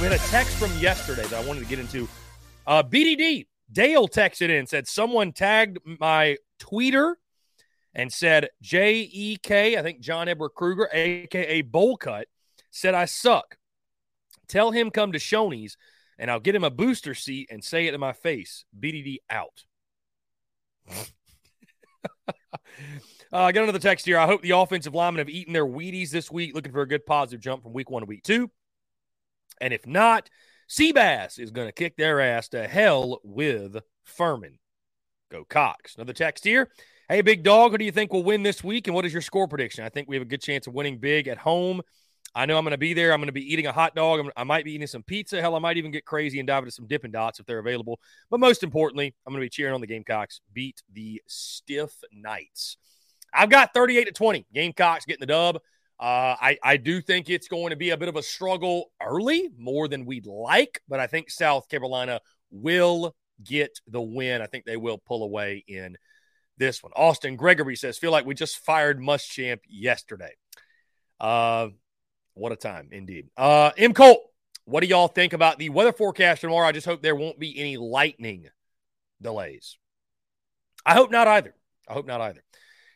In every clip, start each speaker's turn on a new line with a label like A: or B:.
A: We had a text from yesterday that I wanted to get into. Uh, BDD Dale texted in said, Someone tagged my tweeter and said, J E K, I think John Edward Kruger, aka Bowl Cut, said I suck. Tell him come to Shoney's and I'll get him a booster seat and say it in my face. BDD out. uh, I got another text here. I hope the offensive linemen have eaten their Wheaties this week, looking for a good positive jump from week one to week two. And if not, Seabass is going to kick their ass to hell with Furman. Go Cox. Another text here. Hey, big dog, who do you think will win this week? And what is your score prediction? I think we have a good chance of winning big at home. I know I'm going to be there. I'm going to be eating a hot dog. I'm, i might be eating some pizza. Hell, I might even get crazy and dive into some Dippin' Dots if they're available. But most importantly, I'm going to be cheering on the Gamecocks beat the Stiff Knights. I've got 38 to 20. Gamecocks getting the dub. Uh, I, I do think it's going to be a bit of a struggle early, more than we'd like, but I think South Carolina will get the win. I think they will pull away in this one. Austin Gregory says, feel like we just fired Muschamp yesterday. Uh, what a time, indeed. Uh, M. Colt, what do y'all think about the weather forecast tomorrow? I just hope there won't be any lightning delays. I hope not either. I hope not either.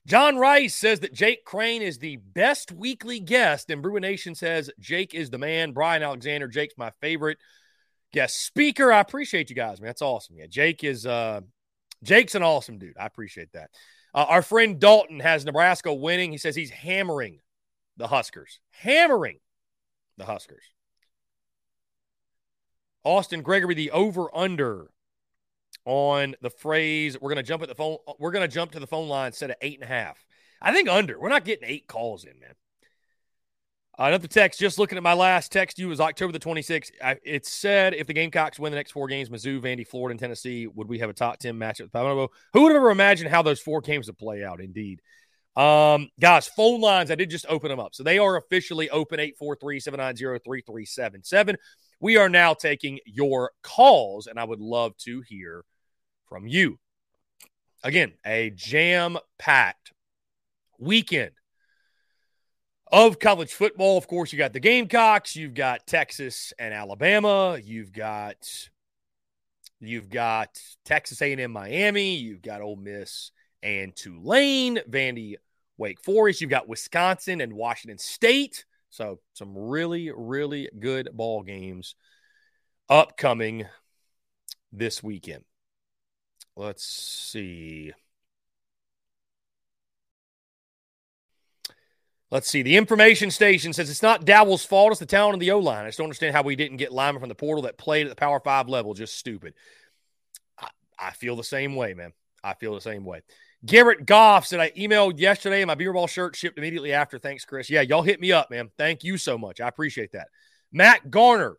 A: John Rice says that Jake Crane is the best weekly guest, and Bruin Nation says Jake is the man. Brian Alexander, Jake's my favorite guest speaker. I appreciate you guys, man. That's awesome. Yeah, Jake is uh Jake's an awesome dude. I appreciate that. Uh, our friend Dalton has Nebraska winning. He says he's hammering the Huskers, hammering the Huskers. Austin Gregory, the over under on the phrase we're to jump at the phone. We're going to jump to the phone line instead of eight and a half. I think under. We're not getting eight calls in, man. Uh, another text, just looking at my last text you was October the 26th. I, it said if the Gamecocks win the next four games, Mizzou, Vandy, Florida, and Tennessee, would we have a top 10 matchup with? Who would have ever imagined how those four games would play out? Indeed. Um, guys, phone lines, I did just open them up. So they are officially open 843 790 3377. We are now taking your calls, and I would love to hear from you. Again, a jam packed weekend of college football. Of course, you got the Gamecocks, you've got Texas and Alabama, you've got you've got Texas A&M Miami, you've got Ole Miss and Tulane, Vandy Wake Forest, you've got Wisconsin and Washington State. So some really really good ball games upcoming this weekend. Let's see. Let's see. The information station says it's not Dowell's fault. It's the talent of the O line. I just don't understand how we didn't get linemen from the portal that played at the Power Five level. Just stupid. I, I feel the same way, man. I feel the same way. Garrett Goff said I emailed yesterday and my beer ball shirt shipped immediately after. Thanks, Chris. Yeah, y'all hit me up, man. Thank you so much. I appreciate that. Matt Garner,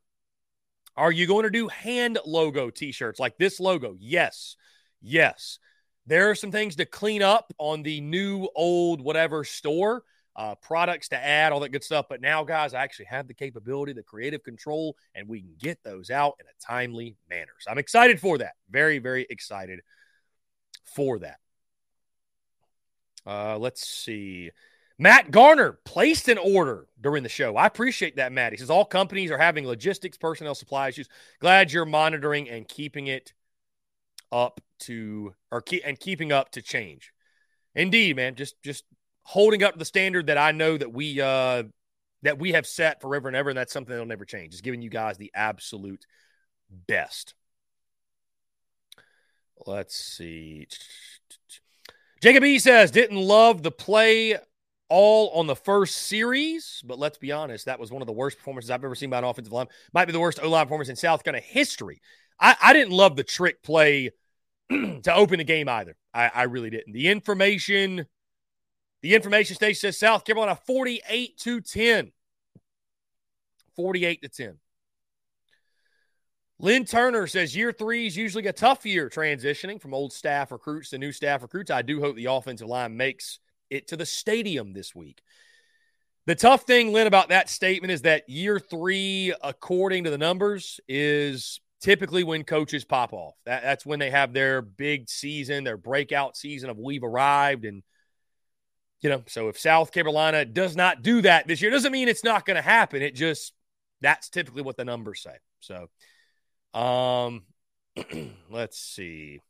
A: are you going to do hand logo t-shirts like this logo? Yes. Yes. There are some things to clean up on the new, old, whatever store uh, products to add, all that good stuff. But now, guys, I actually have the capability, the creative control, and we can get those out in a timely manner. So I'm excited for that. Very, very excited for that. Uh, let's see. Matt Garner placed an order during the show. I appreciate that, Matt. He says all companies are having logistics, personnel, supply issues. Glad you're monitoring and keeping it up to or keep and keeping up to change. Indeed, man. Just just holding up the standard that I know that we uh that we have set forever and ever, and that's something that'll never change. Just giving you guys the absolute best. Let's see. Jacob E says, didn't love the play all on the first series, but let's be honest, that was one of the worst performances I've ever seen by an offensive line. Might be the worst O line performance in South Carolina history. I, I didn't love the trick play to open the game either. I, I really didn't. The information the information station says South Carolina 48 to 10. 48 to 10. Lynn Turner says year three is usually a tough year transitioning from old staff recruits to new staff recruits. I do hope the offensive line makes it to the stadium this week. The tough thing, Lynn, about that statement is that year three, according to the numbers, is typically when coaches pop off. That, that's when they have their big season, their breakout season of we've arrived and – you know, so if South Carolina does not do that this year, doesn't mean it's not going to happen. It just that's typically what the numbers say. So, um, Let's see.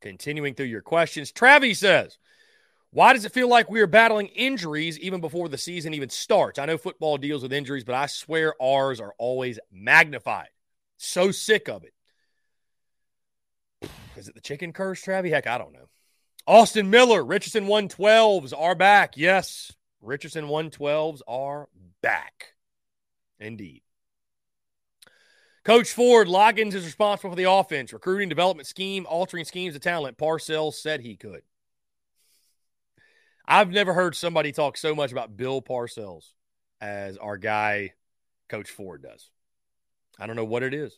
A: Continuing through your questions, Travis says, Why does it feel like we are battling injuries even before the season even starts? I know football deals with injuries, but I swear ours are always magnified. So sick of it. Is it the chicken curse, Travis? Heck, I don't know. Austin Miller, Richardson 112s are back. Yes, Richardson 112s are back. Indeed. Coach Ford, Loggains is responsible for the offense, recruiting, development scheme, altering schemes of talent. Parcells said he could. I've never heard somebody talk so much about Bill Parcells as our guy, Coach Ford, does. I don't know what it is.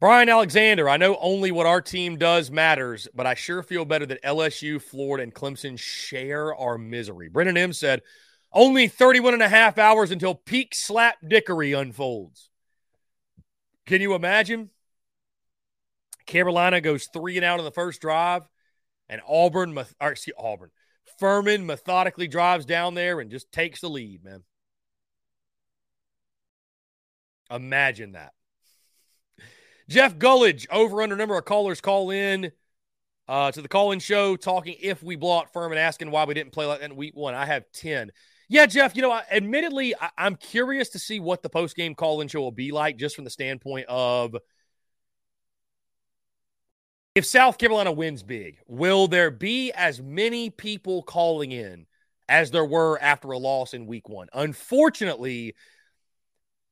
A: Brian Alexander, I know only what our team does matters, but I sure feel better that LSU, Florida, and Clemson share our misery. Brennan M said, only 31 and a half hours until peak slap dickery unfolds. Can you imagine? Carolina goes three and out on the first drive, and Auburn, or excuse Auburn, Furman methodically drives down there and just takes the lead, man. Imagine that. Jeff Gullidge, over under number of callers call in uh, to the call in show talking if we blow out Furman, asking why we didn't play like that in week one. I have 10. Yeah, Jeff, you know, I, admittedly, I- I'm curious to see what the post game call in show will be like just from the standpoint of if South Carolina wins big, will there be as many people calling in as there were after a loss in week one? Unfortunately,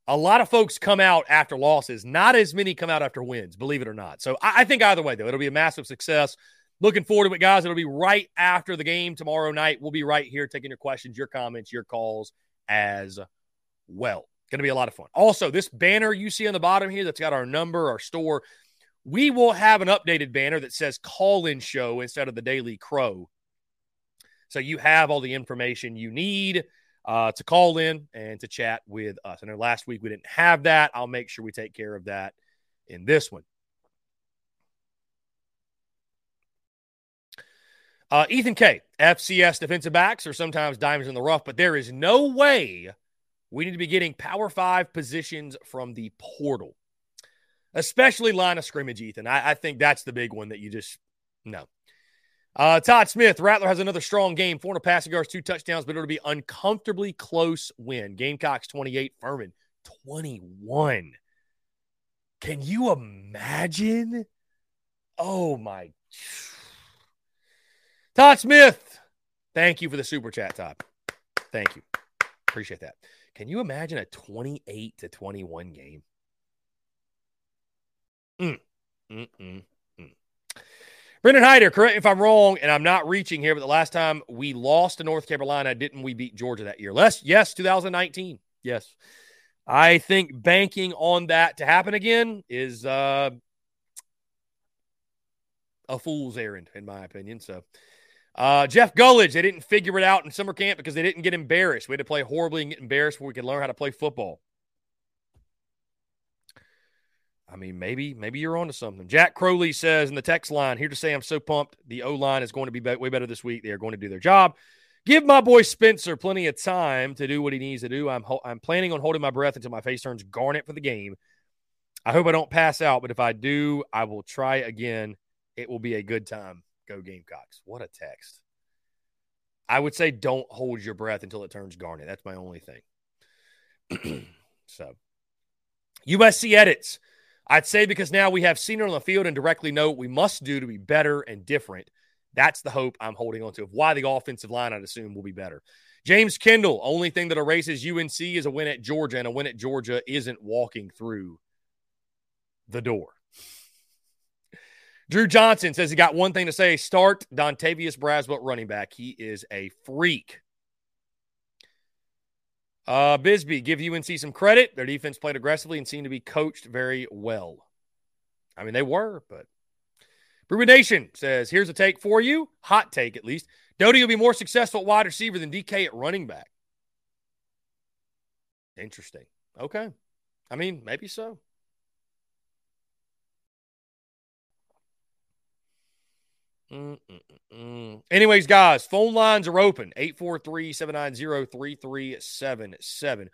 A: a lot of folks come out after losses. Not as many come out after wins, believe it or not. So I, I think either way, though, it'll be a massive success. Looking forward to it, guys. It'll be right after the game tomorrow night. We'll be right here taking your questions, your comments, your calls as well. Going to be a lot of fun. Also, this banner you see on the bottom here that's got our number, our store, we will have an updated banner that says call in show instead of the Daily Crow. So you have all the information you need uh, to call in and to chat with us. I know last week we didn't have that. I'll make sure we take care of that in this one. Uh, Ethan K, FCS defensive backs are sometimes diamonds in the rough, but there is no way we need to be getting power five positions from the portal, especially line of scrimmage, Ethan. I, I think that's the big one that you just, know. Uh, Todd Smith, Rattler has another strong game. 400 passing yards, two touchdowns, but it'll be uncomfortably close win. Gamecocks 28, Furman 21. Can you imagine? Oh my. Todd Smith, thank you for the super chat, Todd. Thank you. Appreciate that. Can you imagine a 28 to 21 game? Mm. Mm-mm. Brendan Hyder, correct if I'm wrong, and I'm not reaching here, but the last time we lost to North Carolina, didn't we beat Georgia that year? Less, yes, 2019. Yes. I think banking on that to happen again is uh, a fool's errand, in my opinion. So, uh, Jeff Gullidge, they didn't figure it out in summer camp because they didn't get embarrassed. We had to play horribly and get embarrassed where we could learn how to play football. I mean, maybe maybe you're onto something. Jack Crowley says in the text line here to say I'm so pumped. The O line is going to be way better this week. They are going to do their job. Give my boy Spencer plenty of time to do what he needs to do. I'm ho- I'm planning on holding my breath until my face turns garnet for the game. I hope I don't pass out, but if I do, I will try again. It will be a good time. Go Gamecocks. What a text. I would say don't hold your breath until it turns garnet. That's my only thing. so, USC edits. I'd say because now we have seen on the field and directly know what we must do to be better and different. That's the hope I'm holding on to of why the offensive line, I'd assume, will be better. James Kendall, only thing that erases UNC is a win at Georgia, and a win at Georgia isn't walking through the door. Drew Johnson says he got one thing to say start Dontavius Braswell running back. He is a freak. Uh, Bisbee, give UNC some credit. Their defense played aggressively and seemed to be coached very well. I mean, they were, but Brewer Nation says, here's a take for you. Hot take, at least. Doty will be more successful at wide receiver than DK at running back. Interesting. Okay. I mean, maybe so. Mm-mm-mm. Anyways, guys, phone lines are open 843 790 3377.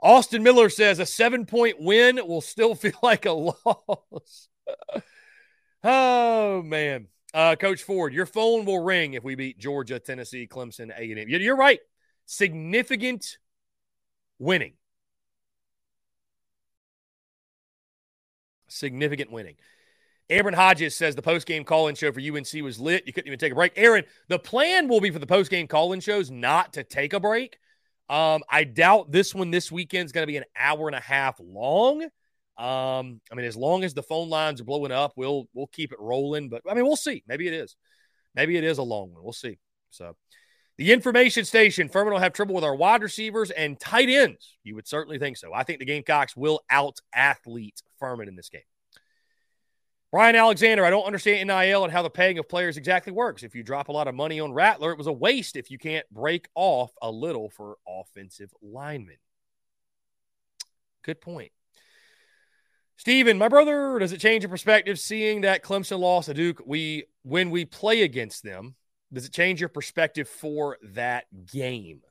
A: Austin Miller says a seven point win will still feel like a loss. oh, man. Uh, Coach Ford, your phone will ring if we beat Georgia, Tennessee, Clemson, A&M. You're right. Significant winning. Significant winning. Aaron Hodges says the post-game call-in show for UNC was lit. You couldn't even take a break. Aaron, the plan will be for the post-game call-in shows not to take a break. Um, I doubt this one this weekend is going to be an hour and a half long. Um, I mean, as long as the phone lines are blowing up, we'll we'll keep it rolling. But I mean, we'll see. Maybe it is. Maybe it is a long one. We'll see. So the information station, Furman will have trouble with our wide receivers and tight ends. You would certainly think so. I think the Gamecocks will out athlete Furman in this game. Brian Alexander, I don't understand NIL and how the paying of players exactly works. If you drop a lot of money on Rattler, it was a waste if you can't break off a little for offensive linemen. Good point. Steven, my brother, does it change your perspective seeing that Clemson lost to Duke? We when we play against them, does it change your perspective for that game?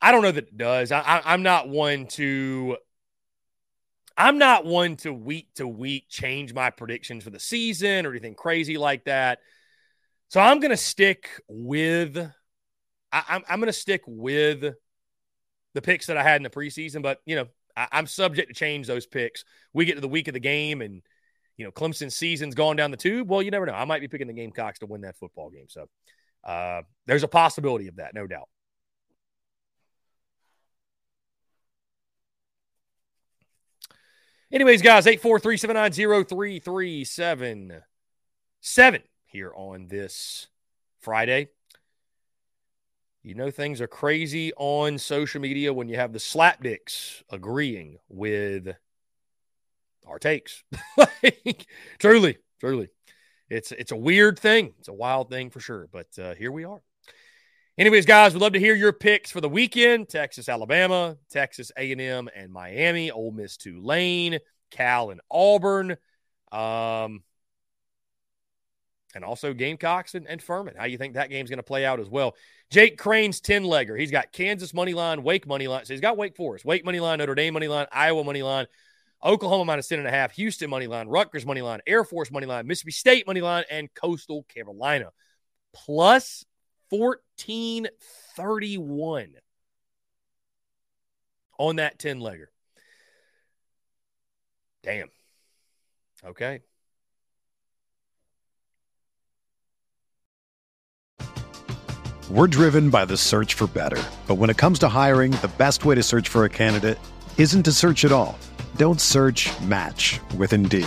A: I don't know that it does. I, am not one to I'm not one to week to week change my predictions for the season or anything crazy like that. So I'm going to stick with I, I'm I'm going to stick with the picks that I had in the preseason. But you know, I, I'm subject to change those picks. We get to the week of the game, and you know, Clemson's season's gone down the tube. Well, you never know. I might be picking the Gamecocks to win that football game. So uh, there's a possibility of that, no doubt. Anyways, guys, 843-790-3377 here on this Friday. You know things are crazy on social media when you have the slapdicks agreeing with our takes. like, truly, truly. It's it's a weird thing. It's a wild thing for sure, but uh, here we are. Anyways, guys, we'd love to hear your picks for the weekend: Texas, Alabama, Texas A&M, and Miami, Ole Miss, Tulane, Cal, and Auburn, um, and also Gamecocks and, and Furman. How you think that game's going to play out as well? Jake Crane's ten legger. He's got Kansas money line, Wake money line. So he's got Wake Forest, Wake money line, Notre Dame money line, Iowa money line. Oklahoma minus 10 and a half, Houston money line, Rutgers money line, Air Force money line, Mississippi State money line, and Coastal Carolina. Plus 1431 on that 10 legger. Damn. Okay.
B: We're driven by the search for better. But when it comes to hiring, the best way to search for a candidate isn't to search at all. Don't search match with Indeed.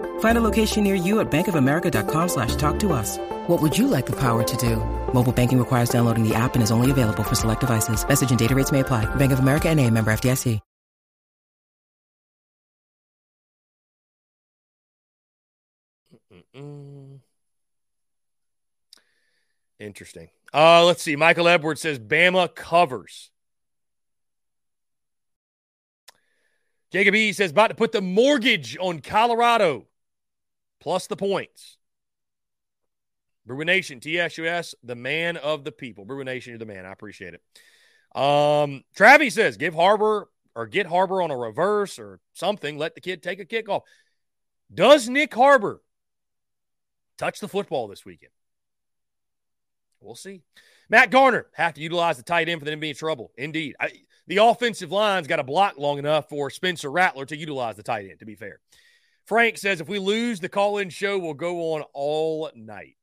C: Find a location near you at bankofamerica.com slash talk to us. What would you like the power to do? Mobile banking requires downloading the app and is only available for select devices. Message and data rates may apply. Bank of America and a member FDIC.
A: Mm-mm. Interesting. Uh, let's see. Michael Edwards says Bama covers. Jacob E says about to put the mortgage on Colorado plus the points. Brewer Nation, TSUS, the man of the people. Brewer Nation, you're the man. I appreciate it. Um, Travis says, give Harbor or get Harbor on a reverse or something. Let the kid take a kickoff. Does Nyck Harbor touch the football this weekend? We'll see. Matt Garner have to utilize the tight end for them to be in trouble. Indeed. I, the offensive line's got a block long enough for Spencer Rattler to utilize the tight end, to be fair. Frank says if we lose, the call in show will go on all night.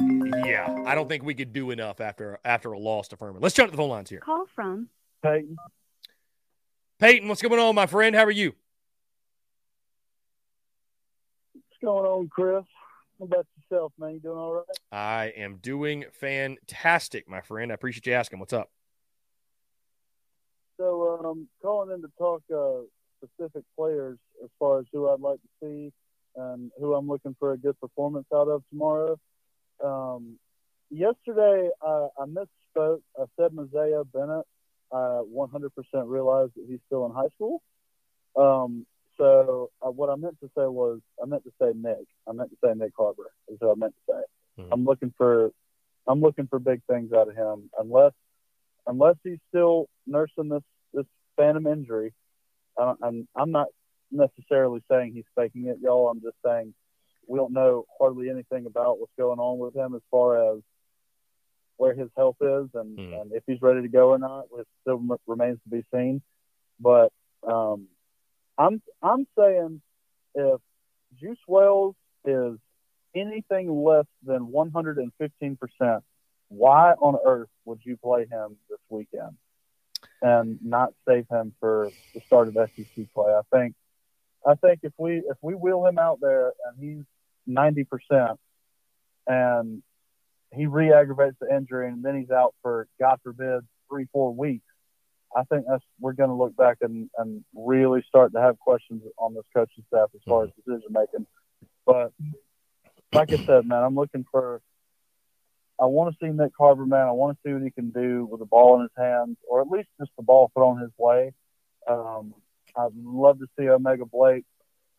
A: Yeah, I don't think we could do enough after after a loss to Furman. Let's jump to the phone lines here.
D: Call from
E: Peyton.
A: Peyton, what's going on, my friend? How are you?
E: What's going on, Chris? How about yourself, man? You doing all right?
A: I am doing fantastic, my friend. I appreciate you asking. What's up?
E: So, um, calling in to talk uh, specific players as far as who I'd like to see and who I'm looking for a good performance out of tomorrow. Um, yesterday, I, I misspoke. I said Mazeo Bennett. I 100% realized that he's still in high school. Um, so uh, what I meant to say was I meant to say Nyck. I meant to say Nyck Harbor is what I meant to say.
A: Mhm.
E: I'm looking for I'm looking for big things out of him unless unless he's still nursing this this phantom injury. Don't, I'm not necessarily saying he's faking it, y'all. I'm just saying we don't know hardly anything about what's going on with him as far as where his health is and,
A: Mhm.
E: and if he's ready to go or not. It still rem- remains to be seen. But um, I'm I'm saying if Juice Wells is anything less than 115 percent, why on earth would you play him this weekend and not save him for the start of SEC play? I think I think if we if we wheel him out there and he's 90 percent and he re-aggravates the injury and then he's out for God forbid three four weeks. I think that's we're going to look back and, and really start to have questions on this coaching staff as far as mm-hmm. decision making. But like I said, man, I'm looking for. I want to see Nyck Harbor, man. I want to see what he can do with the ball in his hands, or at least just the ball put on his way. Um, I'd love to see O'Mega Blake.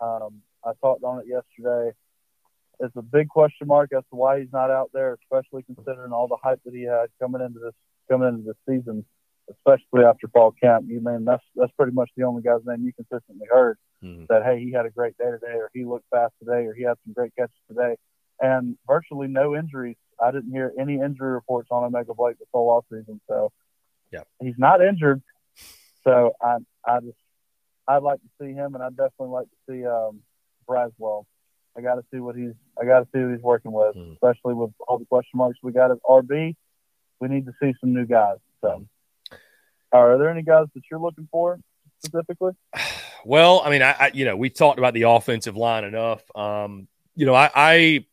E: Um, I talked on it yesterday. It's a big question mark as to why he's not out there, especially considering all the hype that he had coming into this coming into this season, especially after fall camp. You mean that's that's pretty much the only guy's name you consistently heard
A: Mhm.
E: that hey, he had a great day today, or he looked fast today, or he had some great catches today, and virtually no injuries. I didn't hear any injury reports on O'Mega Blake this whole off season, so
A: Yeah.
E: he's not injured. So I I just I'd like to see him, and I'd definitely like to see um, Braswell. I got to see what he's I got to see what he's working with,
A: Mhm.
E: especially with all the question marks we got at RB. We need to see some new guys. So, are there any guys that you're looking for specifically?
A: Well, I mean, I, I you know we talked about the offensive line enough. Um, you know, I, I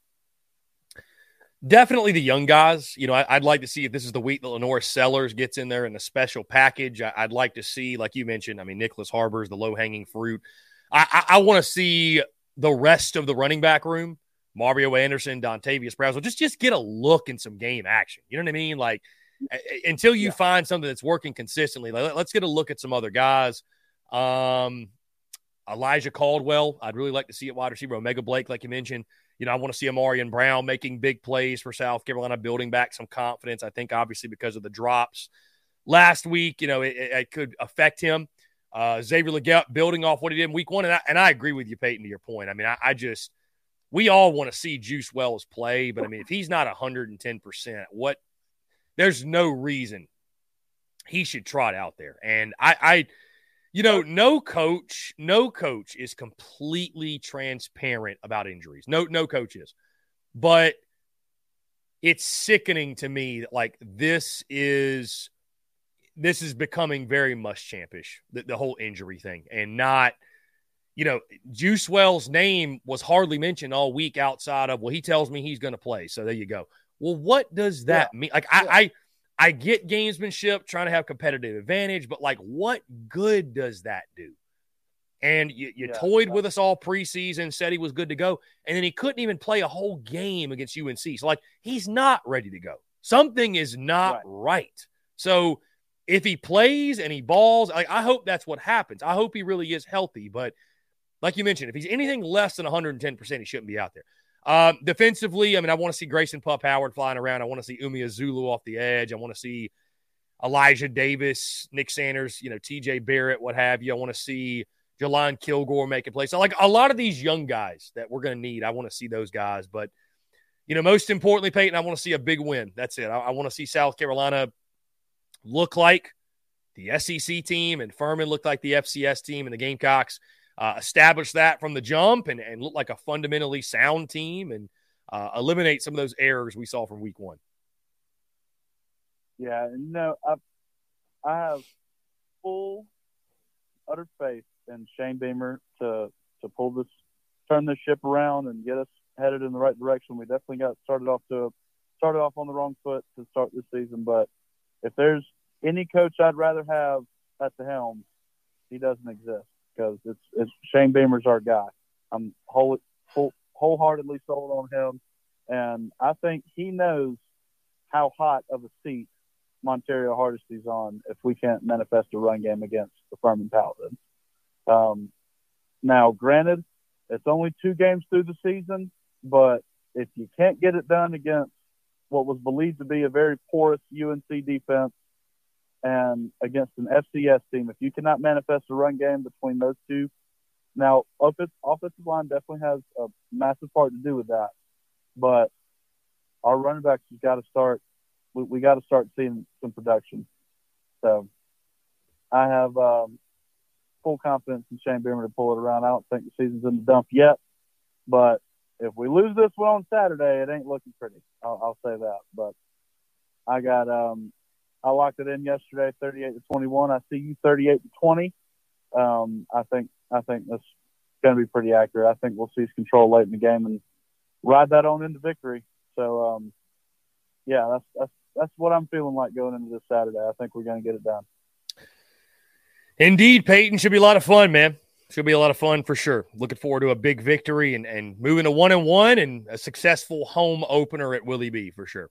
A: definitely the young guys. You know, I, would like to see if this is the week that LaNorris Sellers gets in there in a special package. I, would like to see, like you mentioned, I mean, Nicholas Harbor is the low hanging fruit. I, I, I want to see the rest of the running back room. Mario Anderson, Dontavius Braswell, just just get a look in some game action. You know what I mean? Like until you
E: Yeah.
A: find something that's working consistently, like, let's get a look at some other guys. Um, Elijah Caldwell, I'd really like to see at wide receiver. O'Mega Blake, like you mentioned, you know, I want to see Ahmarean Brown making big plays for South Carolina, building back some confidence. I think obviously because of the drops last week, you know, it, it- could affect him. Uh, Xavier Legette building off what he did in week one. And I, and I agree with you, Peyton, to your point. I mean, I, I just, we all want to see Juice Wells play, but I mean, if he's not 110%, what, there's no reason he should trot out there. And I, I, you know, no coach, no coach is completely transparent about injuries. No, no coach is. But it's sickening to me that like this is this is becoming very much champish, the, the whole injury thing, and not, you know, Juice Wells' name was hardly mentioned all week outside of, well, he tells me he's going to play. So there you go. Well, what does that mean? Like,
E: Yeah.
A: I, I get gamesmanship, trying to have competitive advantage, but like, what good does that do? And you, you
E: Yeah.
A: toyed with us all preseason, said he was good to go, and then he couldn't even play a whole game against UNC. So, like, he's not ready to go. Something is not
E: Right.
A: right. So, if he plays and he balls, like, I hope that's what happens. I hope he really is healthy. But like you mentioned, if he's anything less than 110%, he shouldn't be out there. Uh, defensively, I mean, I want to see Grayson Pup Howard flying around. I want to see Umi Zulu off the edge. I want to see Elijah Davis, Nick Sanders, you know, TJ Barrett, what have you. I want to see Jalon Kilgore making plays. So, like a lot of these young guys that we're going to need, I want to see those guys. But, you know, most importantly, Peyton, I want to see a big win. That's it. I, I want to see South Carolina look like the SEC team and Furman looked like the FCS team and the Gamecocks uh, establish that from the jump and, and look like a fundamentally sound team and uh, eliminate some of those errors we saw from week one.
E: Yeah, no, I, I have full, utter faith in Shane Beamer to to pull this, turn this ship around and get us headed in the right direction. We definitely got started off to started off on the wrong foot to start this season, but if there's any coach I'd rather have at the helm, he doesn't exist because it's, it's Shane Beamer's our guy. I'm whole, full, wholeheartedly sold on him, and I think he knows how hot of a seat Montario Hardesty's on if we can't manifest a run game against the Furman Paladins. Um, now, granted, it's only two games through the season, but if you can't get it done against what was believed to be a very porous UNC defense and against an FCS team, if you cannot manifest a run game between those two, now offensive, line definitely has a massive part to do with that, but our running backs has got to start. We, we got to start seeing some production. So I have um, full confidence in Shane Beamer to pull it around. I don't think the season's in the dump yet, but if we lose this one on Saturday, it ain't looking pretty. I'll, I'll say that. But I got um, I locked it in yesterday, 38 to 21. I see you 38 to 20. Um, I think I think that's going to be pretty accurate. I think we'll seize control late in the game and ride that on into victory. So, um, yeah, that's that's that's what I'm feeling like going into this Saturday. I think we're going to get it done.
A: Indeed, Peyton should be a lot of fun, man. Should be a lot of fun for sure. Looking forward to a big victory and, and moving to one and one and a successful home opener at Willie B for sure.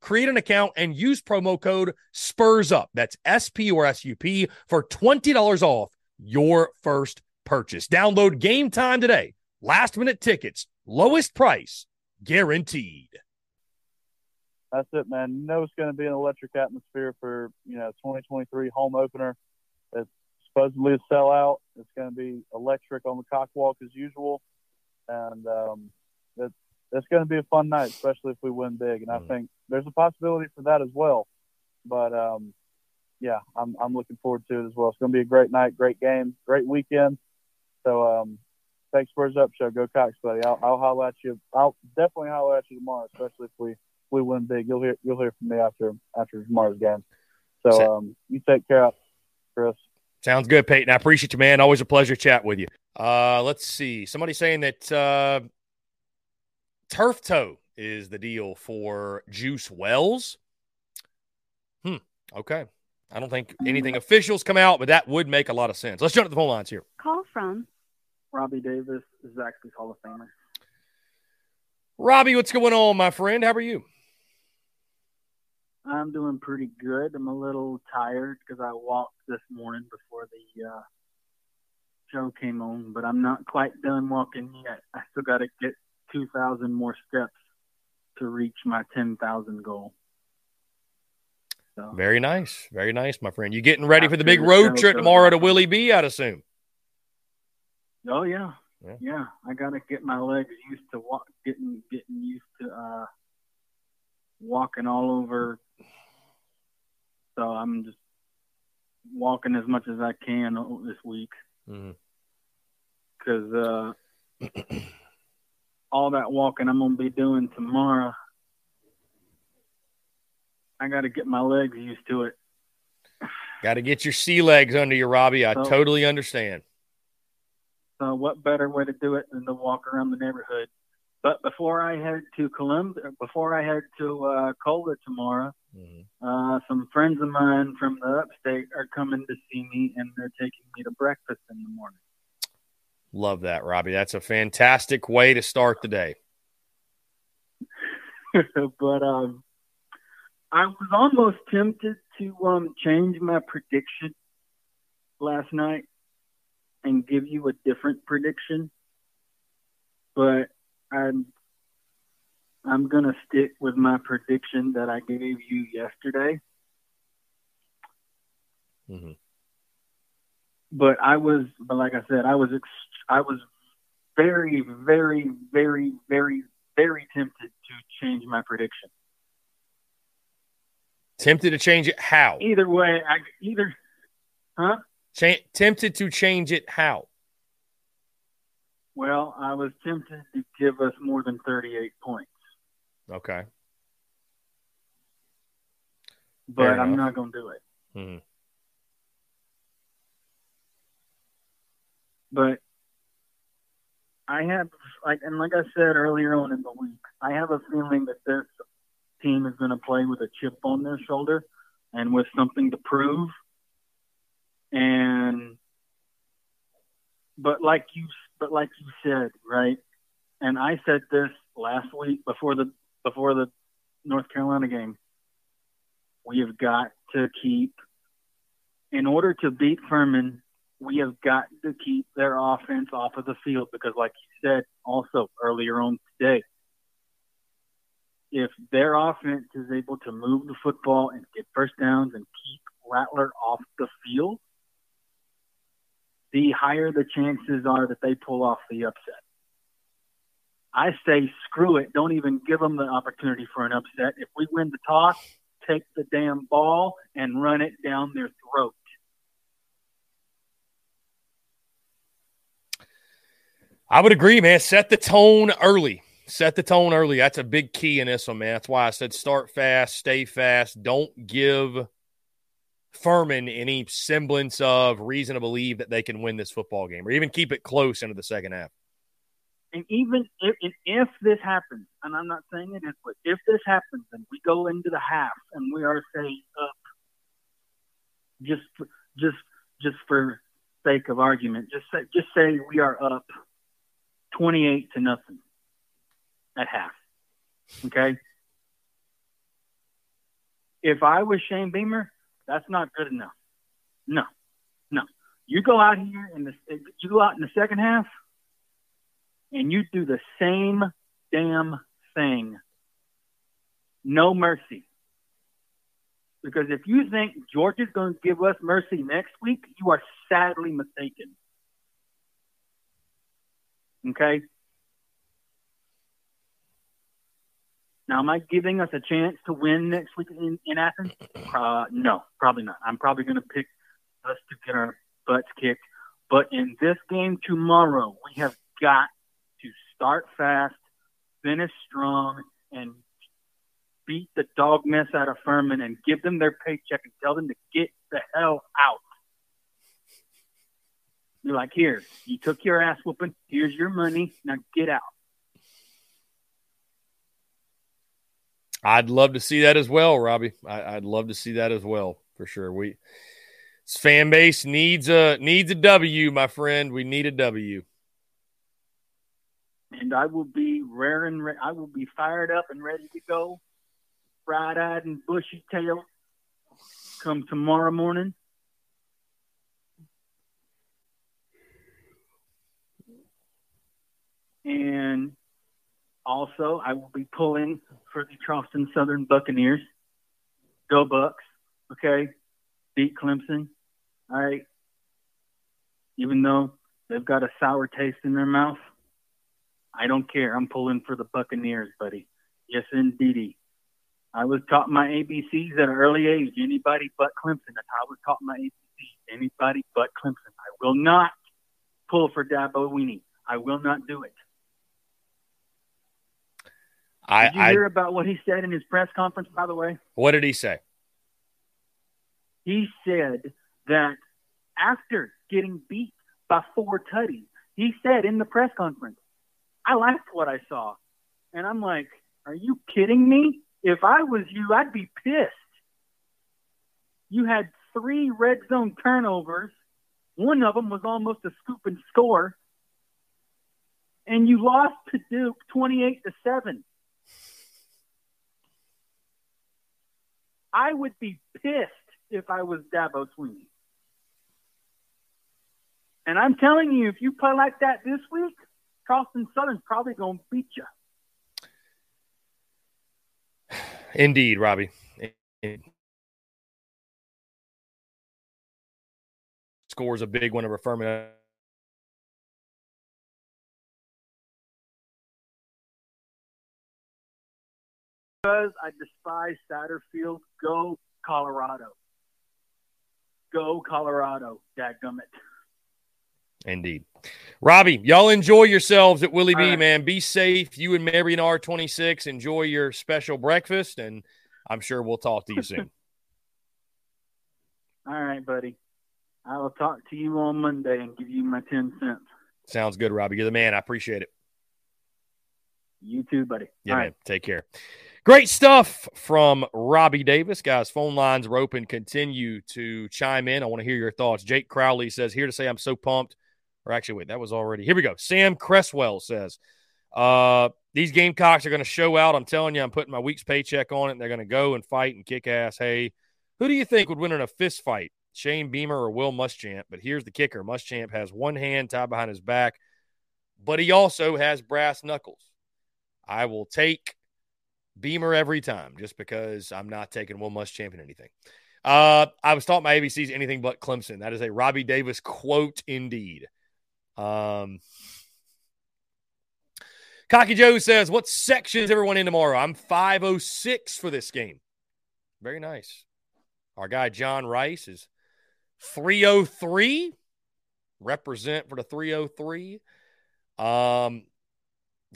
A: create an account and use promo code SPURS UP. That's S P or S U P for $20 off your first purchase. Download game time today. Last minute tickets, lowest price guaranteed.
E: That's it, man. You know it's going to be an electric atmosphere for you know 2023 home opener. It's supposedly a sellout. It's going to be electric on the cock walk as usual, and um, It's it's going to be a fun night, especially if we win big. And I
A: Mhm.
E: think there's a possibility for that as well. But um, yeah, I'm I'm looking forward to it as well. It's going to be a great night, great game, great weekend. So um, thanks Spurs Up Show. Go Cox, buddy. I'll I'll holler at you. I'll definitely holler at you tomorrow, especially if we we win big. You'll hear you'll hear from me after after tomorrow's game. So um, you take care, Chris.
A: Sounds good, Peyton. I appreciate you, man. Always a pleasure to chat with you. Uh, let's see. Somebody saying that uh, turf toe is the deal for Juice Wells. Hmm. Okay. I don't think anything officials come out, but that would make a lot of sense. Let's jump to the phone lines here.
D: Call from
F: Robbie Davis is Zaxby's Hall of Famer.
A: Robbie, what's going on, my friend? How are you?
F: I'm doing pretty good. I'm a little tired because I walked this morning before the uh, show came on, but I'm not quite done walking yet. I still got to get 2,000 more steps to reach my 10,000 goal. So,
A: Very nice. Very nice, my friend. You getting ready for the big road trip tomorrow to. Willie B, I'd assume.
F: oh yeah,
A: Yeah.
F: yeah. I got to get my legs used to walk, getting getting used to uh, walking all over. So I'm just walking as much as I can this week.
A: Mhm.
F: because uh, all that walking I'm gonna be doing tomorrow, I got to get my legs used to it.
A: Got to get your sea legs under you, Robbie. I
F: Oh.
A: totally understand.
F: So what better way to do it than to walk around the neighborhood? But before I head to Columbia, before I head to uh, Cola tomorrow,
A: Mhm.
F: uh, some friends of mine from the upstate are coming to see me, and they're taking me to breakfast in the morning.
A: Love that, Robbie. That's a fantastic way to start the day.
F: but um, I was almost tempted to um, change my prediction last night and give you a different prediction, but I'm I'm gonna stick with my prediction that I gave you yesterday.
A: Mhm.
F: But I was, but like I said, I was ex- I was very, very, very, very, very tempted to change my prediction.
A: Tempted to change it how?
F: either way, I either, huh?
A: Cha- tempted to change it how?
F: Well, I was tempted to give us more than 38 points,
A: Okay.
F: but I'm not going to do it.
A: Mhm.
F: But I have, like, and like I said earlier on in the week, I have a feeling that this team is going to play with a chip on their shoulder and with something to prove. And, but like you, but like you said, right? And I said this last week before the before the North Carolina game. We have got to keep, in order to beat Furman, we have got to keep their offense off of the field because, like you said also earlier on today, if their offense is able to move the football and get first downs and keep Rattler off the field, the higher the chances are that they pull off the upset. I say screw it. Don't even give them the opportunity for an upset. If we win the toss, take the damn ball and run it down their throat.
A: I would agree, man. Set the tone early. Set the tone early. That's a big key in this one, man. That's why I said start fast, stay fast. Don't give Furman any semblance of reason to believe that they can win this football game or even keep it close into the second half.
F: And even if, and if this happens, and I'm not saying it is, but if this happens and we go into the half and we are say up, just just just for sake of argument, just say just say we are up 28 to nothing at half. Okay. If I was Shane Beamer, that's not good enough. No, no. You go out here the you go out in the second half and you do the same damn thing. No mercy. Because if you think Georgia's going to give us mercy next week, you are sadly mistaken. Okay? Now, am I giving us a chance to win next week in, in Athens? Uh, no, probably not. I'm probably going to pick us to get our butts kicked. But in this game tomorrow, we have got to start fast, finish strong, and beat the dog mess out of Furman and give them their paycheck and tell them to get the hell out. You're like, here, you took your ass whooping. Here's your money. Now get out.
A: I'd love to see that as well, Robbie. I, would love to see that as well for sure. We this fan base needs a needs a W, my friend. We need a W.
F: And I will be raring. I will be fired up and ready to go, bright eyed and bushy tailed, come tomorrow morning. And also, I will be pulling for the Charleston Southern Buccaneers. Go Bucks. Okay. Beat Clemson. All right. Even though they've got a sour taste in their mouth, I don't care. I'm pulling for the Buccaneers, buddy. Yes, indeedy. I was taught my ABCs at an early age. Anybody but Clemson. That's how I was taught my ABCs. Anybody but Clemson. I will not pull for Dabo Swinney. I will not do it.
A: I,
F: did you I, hear about what he said in his press conference? By the way,
A: what did he say?
F: He said that after getting beat by four tutties, he said in the press conference, "I liked what I saw," and I'm like, "Are you kidding me? If I was you, I'd be pissed." You had three red zone turnovers. One of them was almost a scoop and score. And you lost to Duke 28 to 7. I would be pissed if I was Dabo Swinney. And I'm telling you, if you play like that this week, Charleston Southern's probably going to beat you.
A: Indeed, Robbie. Scores a big one over Furman.
F: Because I despise Satterfield, go Colorado. Go Colorado, dadgummit.
A: Indeed. Robbie, y'all enjoy yourselves at Willie B, right. man. Be safe. You and Marion R26, enjoy your special breakfast, and I'm sure we'll talk to you soon.
F: All right, buddy. I will talk to you on Monday and give you my 10 cents.
A: Sounds good, Robbie. You're the man. I appreciate it.
F: You too, buddy.
A: Yeah, All man. Right. Take care. Great stuff from Robbie Davis. Guys, phone lines are open. Continue to chime in. I want to hear your thoughts. Jake Crowley says, Here to say I'm so pumped. Or actually, wait, that was already. Here we go. Sam Cresswell says, uh, These Gamecocks are going to show out. I'm telling you, I'm putting my week's paycheck on it. And they're going to go and fight and kick ass. Hey, who do you think would win in a fist fight? Shane Beamer or Will Muschamp? But here's the kicker Muschamp has one hand tied behind his back, but he also has brass knuckles. I will take Beamer every time, just because I'm not taking Will Muschamp in anything. Uh, I was taught my ABCs anything but Clemson. That is a Robbie Davis quote indeed. Um, Cocky Joe says, What section is everyone in tomorrow? I'm 506 for this game. Very nice. Our guy John Rice is 303. Represent for the 303. Um,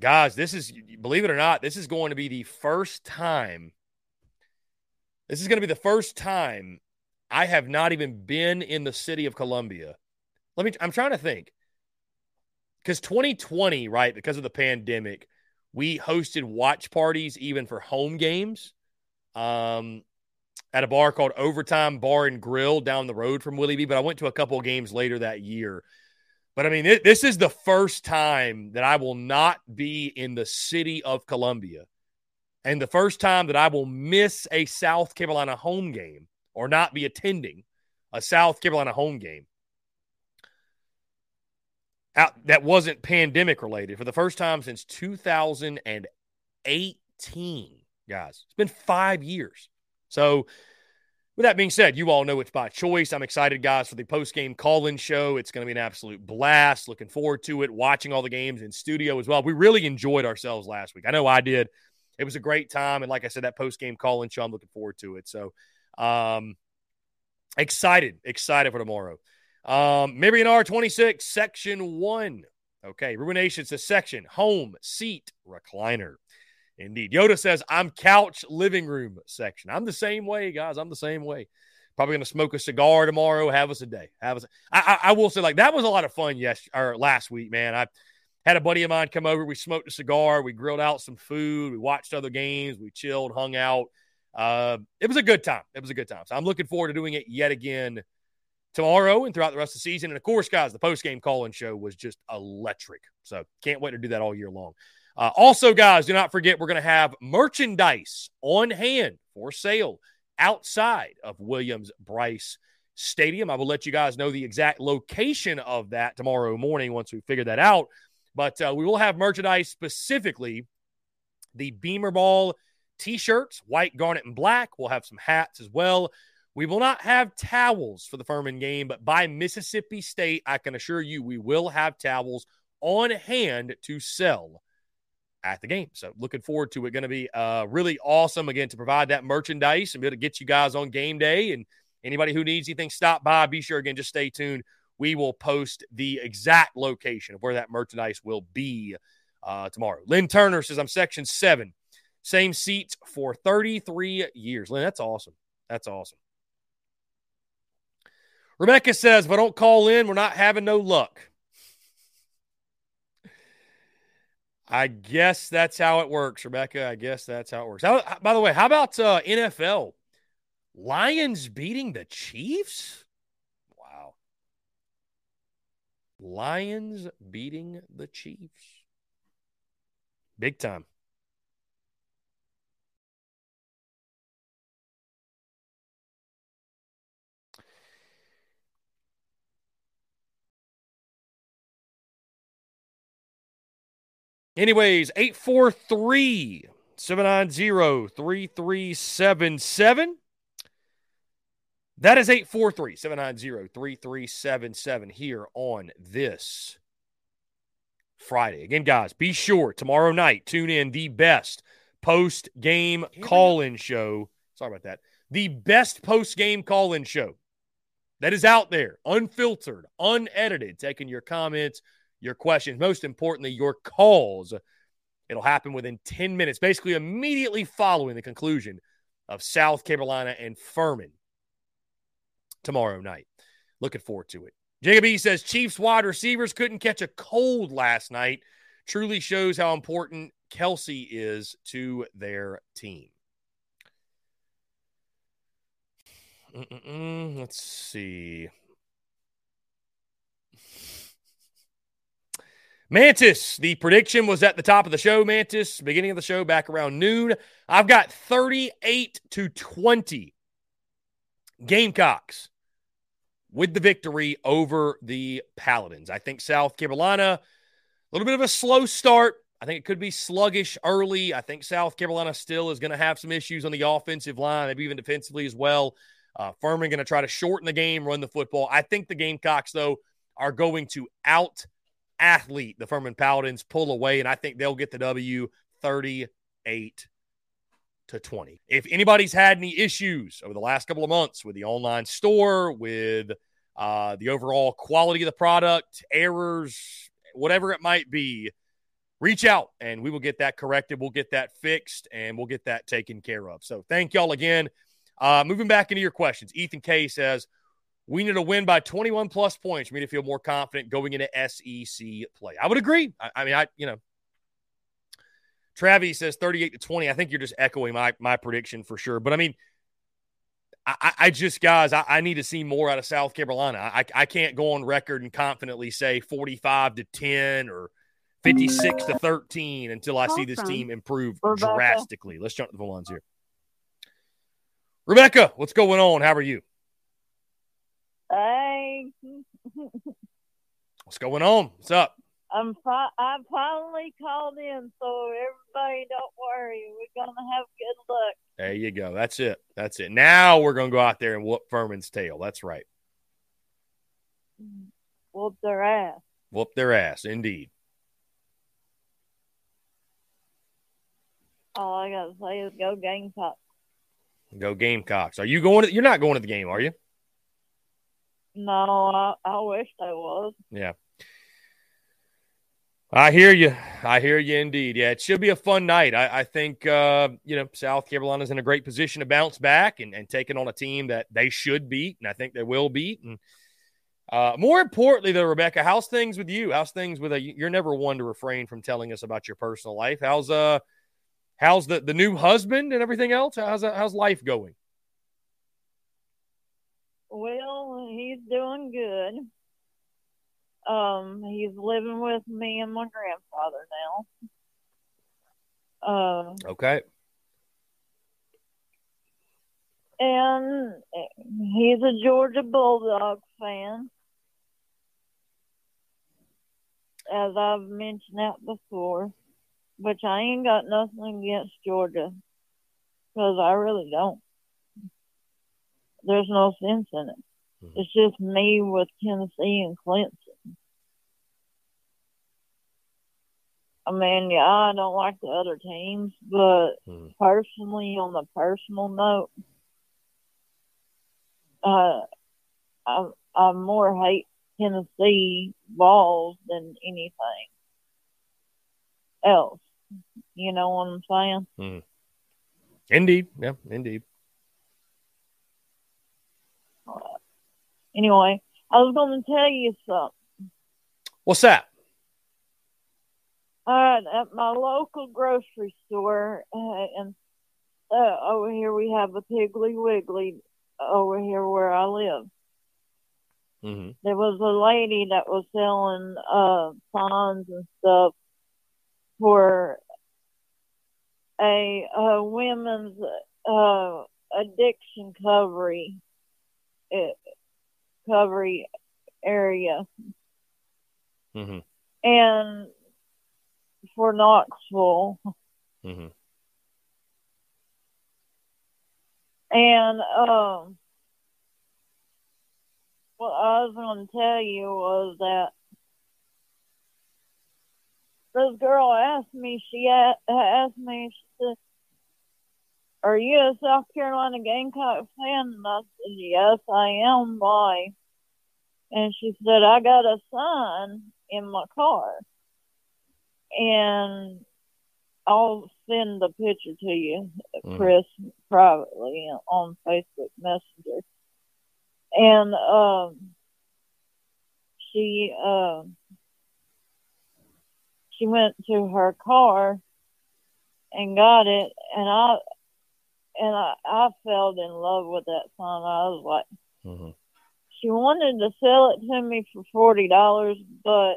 A: guys, this is, believe it or not, this is going to be the first time. This is going to be the first time I have not even been in the city of Columbia. Let me, I'm trying to think. Because 2020, right, because of the pandemic, we hosted watch parties even for home games um, at a bar called Overtime Bar and Grill down the road from Willie B. But I went to a couple games later that year but I mean, this is the first time that I will not be in the city of Columbia and the first time that I will miss a South Carolina home game or not be attending a South Carolina home game out, that wasn't pandemic related for the first time since 2018, guys. It's been five years. So with that being said, you all know it's by choice. I'm excited, guys, for the post game call in show. It's going to be an absolute blast. Looking forward to it. Watching all the games in studio as well. We really enjoyed ourselves last week. I know I did. it was a great time. And like I said, that post game call in show, I'm looking forward to it. So, um, excited, excited for tomorrow. Um, Miriam R26, section one. Okay, Ruination says section home seat recliner. Indeed. Yoda says, I'm couch living room section. I'm the same way, guys. I'm the same way. Probably to smoke a cigar tomorrow. Have us a day. Have us. I, I, I will say, like, that was a lot of fun yes, or last week, man. I had a buddy of mine come over. We smoked a cigar. We grilled out some food. We watched other games. We chilled, hung out. Uh, it was a good time. It was a good time. So I'm looking forward to doing it yet again tomorrow and throughout the rest of the season. And of course, guys, the post game call in show was just electric. So can't wait to do that all year long. Uh, also, guys, do not forget we're going to have merchandise on hand for sale outside of Williams Brice Stadium. I will let you guys know the exact location of that tomorrow morning once we figure that out. But uh, we will have merchandise specifically the Beamer Ball t shirts, white, garnet, and black. We'll have some hats as well. We will not have towels for the Furman game, but by Mississippi State, I can assure you we will have towels on hand to sell at the game. So looking forward to it. Going to be uh, really awesome again to provide that merchandise and be able to get you guys on game day. And anybody who needs anything, stop by. Be sure again, just stay tuned. We will post the exact location of where that merchandise will be uh, tomorrow. Lynn Turner says, I'm section seven. Same seats for 33 years. Lynn, that's awesome. That's awesome. Rebecca says, if I don't call in, we're not having no luck. I guess that's how it works, Rebecca. I guess that's how it works. How, by the way, how about uh, NFL? Lions beating the Chiefs? Wow. Lions beating the Chiefs. Big time. Anyways, 843 790 3377. That is 843 790 3377 here on this Friday. Again, guys, be sure tomorrow night, tune in the best post game call in show. Sorry about that. The best post game call in show that is out there, unfiltered, unedited, taking your comments your questions, most importantly, your calls. It'll happen within 10 minutes, basically immediately following the conclusion of South Carolina and Furman tomorrow night. Looking forward to it. Jacob E says Chiefs wide receivers couldn't catch a cold last night. Truly shows how important Kelce is to their team. Mm-mm-mm. Let's see. Mantis, the prediction was at the top of the show, Mantis, beginning of the show back around noon. I've got 38 to 20 Gamecocks with the victory over the Paladins. I think South Carolina, a little bit of a slow start. I think it could be sluggish early. I think South Carolina still is going to have some issues on the offensive line, maybe even defensively as well. Uh, Furman going to try to shorten the game, run the football. I think the Gamecocks, though, are going to out athlete the Furman Paladins pull away, and I think they'll get the W 38 to 20. If anybody's had any issues over the last couple of months with the online store, with uh, the overall quality of the product, errors, whatever it might be, reach out and we will get that corrected. We'll get that fixed and we'll get that taken care of. So thank y'all again. Uh, moving back into your questions, Ethan K says, we need to win by 21 plus points for me to feel more confident going into SEC play. I would agree. I, I mean, I, you know, Travis says 38 to 20. I think you're just echoing my, my prediction for sure. But I mean, I, I just, guys, I, I, need to see more out of South Carolina. I, I can't go on record and confidently say 45 to 10 or 56 to 13 until I see this team improve drastically. Let's jump to the lines here. Rebecca, what's going on? How are you?
D: Hey.
A: What's going on? What's up?
D: I'm fi- I finally called in, so everybody don't worry. We're gonna have good luck.
A: There you go. That's it. That's it. Now we're gonna go out there and whoop Furman's tail. That's right.
D: Whoop their ass.
A: Whoop their ass, indeed.
D: All I gotta say is go Gamecocks.
A: Go Gamecocks. Are you going? To, you're not going to the game, are you?
D: No, I, I wish I was.
A: Yeah. I hear you. I hear you indeed. Yeah, it should be a fun night. I, I think, uh, you know, South Carolina's in a great position to bounce back and, and taking on a team that they should beat, and I think they will beat. And uh, more importantly, though, Rebecca, how's things with you? How's things with a? You're never one to refrain from telling us about your personal life. How's uh, how's the the new husband and everything else? How's how's life going?
D: Well, he's doing good. Um, he's living with me and my grandfather now. Uh,
A: Okay.
D: and he's a Georgia Bulldog fan. As I've mentioned that before, which I ain't got nothing against Georgia, because I really don't. There's no sense in it.
A: Mhm.
D: It's just me with Tennessee and Clemson. I mean, yeah, I don't like the other teams, but
A: Mhm.
D: personally, on the personal note, uh, I I more hate Tennessee Vols than anything else. You know what I'm saying?
A: Indeed. Yeah, indeed.
D: Anyway, I was going to tell you something.
A: What's that?
D: All right, at my local grocery store, uh, and uh, over here we have a Piggly Wiggly over here where I live.
A: Mm-hmm.
D: There was a lady that was selling uh, signs and stuff for a, a women's uh, addiction recovery uh, recovery area,
A: Mm-hmm.
D: and for Knoxville.
A: Mm-hmm.
D: And um, what I was going to tell you was that this girl asked me. She asked me. She said, "Are you a South Carolina Gamecock fan?" And I said, "Yes, I am." Why? And she said, "I got a sign in my car, and I'll send the picture to you."
A: Mhm.
D: Chris privately on Facebook Messenger. And um she uh, she went to her car and got it and I and I, I fell in love with that sign. I was like
A: Mm-hmm.
D: she wanted to sell it to me for forty dollars, but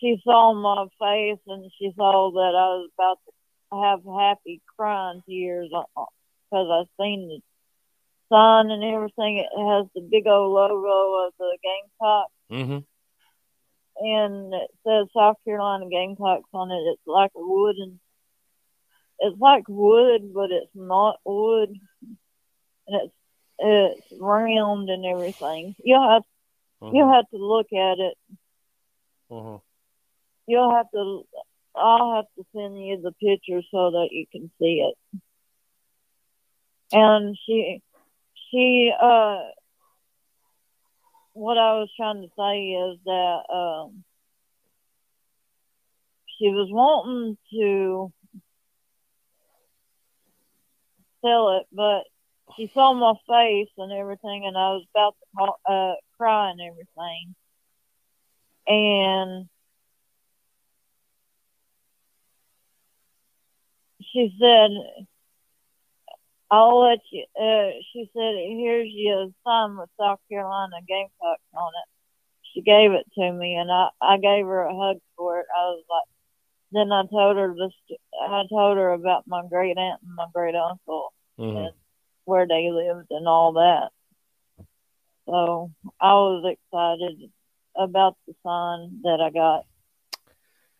D: she saw my face and she saw that I was about to have happy crying tears because I seen the sign and everything. It has the big old logo of the Gamecock
A: Mm-hmm.
D: and it says South Carolina Gamecocks on it. It's like a wooden. It's like wood, but it's not wood, and it's it's round and everything. You'll have you'll have to look at it.
A: Mm-hmm.
D: You'll have to. I'll have to send you the picture so that you can see it. And she, she, uh, what I was trying to say is that um, she was wanting to sell it, but she saw my face and everything, and I was about to uh, cry and everything. And she said, I'll let you, uh, she said, here's your sign with South Carolina Gamecocks on it. She gave it to me and I, I gave her a hug for it. I was like, then I told her this, I told her about my great aunt and my great uncle
A: Mm-hmm.
D: and where they lived and all that. So I was excited about the sign that I got.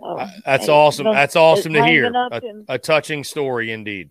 D: So,
A: That's awesome. That's awesome to hear. A,
D: in-
A: a touching story indeed.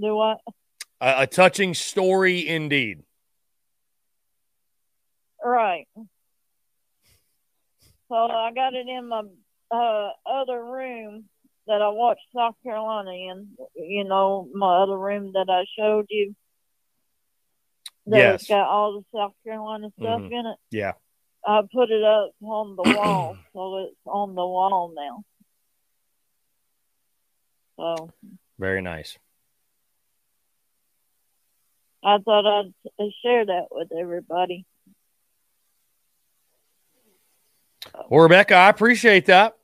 D: Do what?
A: A, a touching story indeed.
D: Right. So I got it in my uh, other room that I watched South Carolina in. You know, my other room that I showed you. That
A: Yes.
D: it's got all the South Carolina stuff
A: Mhm.
D: in it.
A: Yeah.
D: I put it up on the wall, so it's on the wall now. So
A: Very nice.
D: I thought I'd share that with everybody.
A: Well, Rebecca, I appreciate that.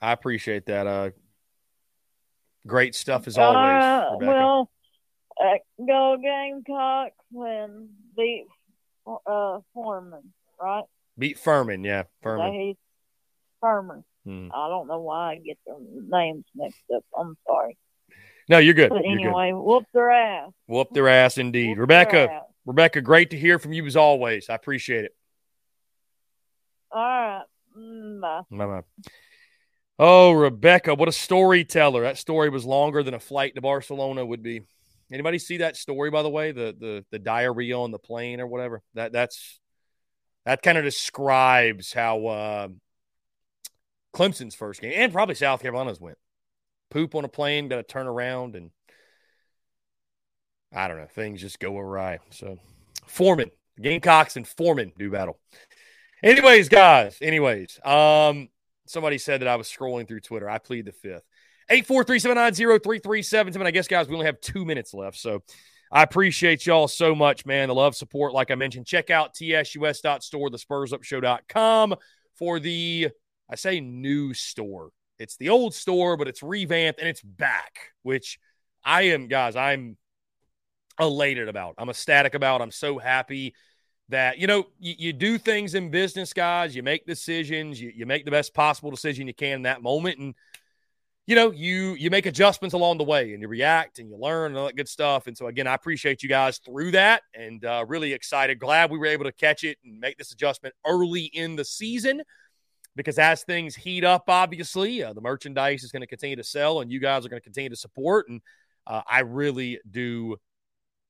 A: I appreciate that. Uh, great stuff as always.
D: Uh,
A: Rebecca.
D: well, uh, go Gamecocks and beat uh, Foreman, right?
A: Beat Furman, yeah, Furman.
D: he's Furman.
A: Hmm.
D: I don't know why I get their names mixed up. I'm sorry.
A: No, you're good.
D: But
A: You're good.
D: anyway, whoop their ass.
A: Whoop their ass indeed.
D: Whoop
A: Rebecca,
D: ass.
A: Rebecca, great to hear from you as always. I appreciate it.
D: All right. Mm, Bye.
A: Bye-bye. Oh, Rebecca, what a storyteller. That story was longer than a flight to Barcelona would be. Anybody see that story, by the way? The the the diarrhea on the plane or whatever? That that's that kind of describes how uh, Clemson's first game and probably South Carolina's went. Poop on a plane, got to turn around and I don't know, things just go awry. So Foreman, Gamecocks and Foreman do battle. Anyways, guys, anyways, um, somebody said that I was scrolling through Twitter. I plead the fifth. 843-790-3377. I guess, guys, we only have two minutes left. So I appreciate y'all so much, man. The love, support, like I mentioned. Check out tsus.store, the spursupshow.com for the, I say new store. It's the old store, but it's revamped and it's back, which I am, guys, I'm elated about. I'm ecstatic about. I'm so happy that, you know, you, you do things in business, guys. You make decisions, you, you make the best possible decision you can in that moment. And, you know, you you make adjustments along the way and you react and you learn and all that good stuff. And so again, I appreciate you guys through that and uh, really excited. Glad we were able to catch it and make this adjustment early in the season because as things heat up, obviously, uh, the merchandise is going to continue to sell and you guys are going to continue to support. And uh, I really do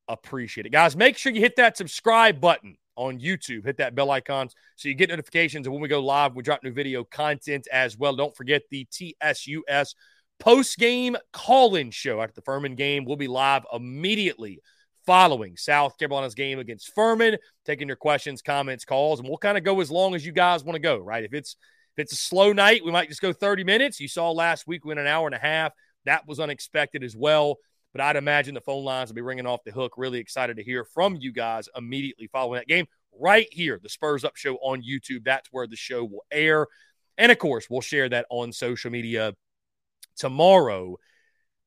A: appreciate it. Guys, make sure you hit that subscribe button on YouTube. Hit that bell icon so you get notifications. And when we go live, we drop new video content as well. Don't forget the TSUS post game call in show after the Furman game. We'll be live immediately following South Carolina's game against Furman, taking your questions, comments, calls, and we'll kind of go as long as you guys want to go, right? If it's if it's a slow night, we might just go 30 minutes. You saw last week we went an hour and a half. That was unexpected as well. But I'd imagine the phone lines will be ringing off the hook. Really excited to hear from you guys immediately following that game right here, the Spurs Up Show on YouTube. That's where the show will air. And of course, we'll share that on social media tomorrow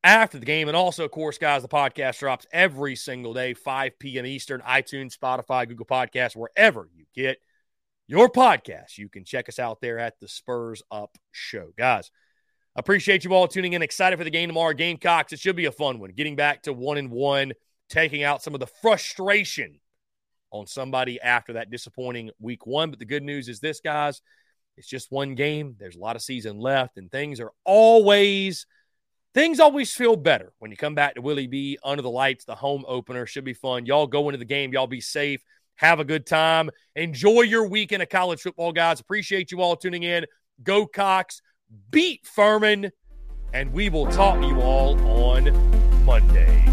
A: after the game. And also, of course, guys, the podcast drops every single day, 5 p.m. Eastern, iTunes, Spotify, Google Podcasts, wherever you get your podcast. You can check us out there at the Spurs Up Show. Guys, appreciate you all tuning in. Excited for the game tomorrow. Gamecocks. It should be a fun one. Getting back to one and one, taking out some of the frustration on somebody after that disappointing week one. But the good news is this, guys, it's just one game. There's a lot of season left, and things are always things always feel better when you come back to Willie B under the lights. The home opener should be fun. Y'all go into the game. Y'all be safe. Have a good time. Enjoy your weekend of college football, guys. Appreciate you all tuning in. Go Cox. Beat Furman. And we will talk to you all on Monday.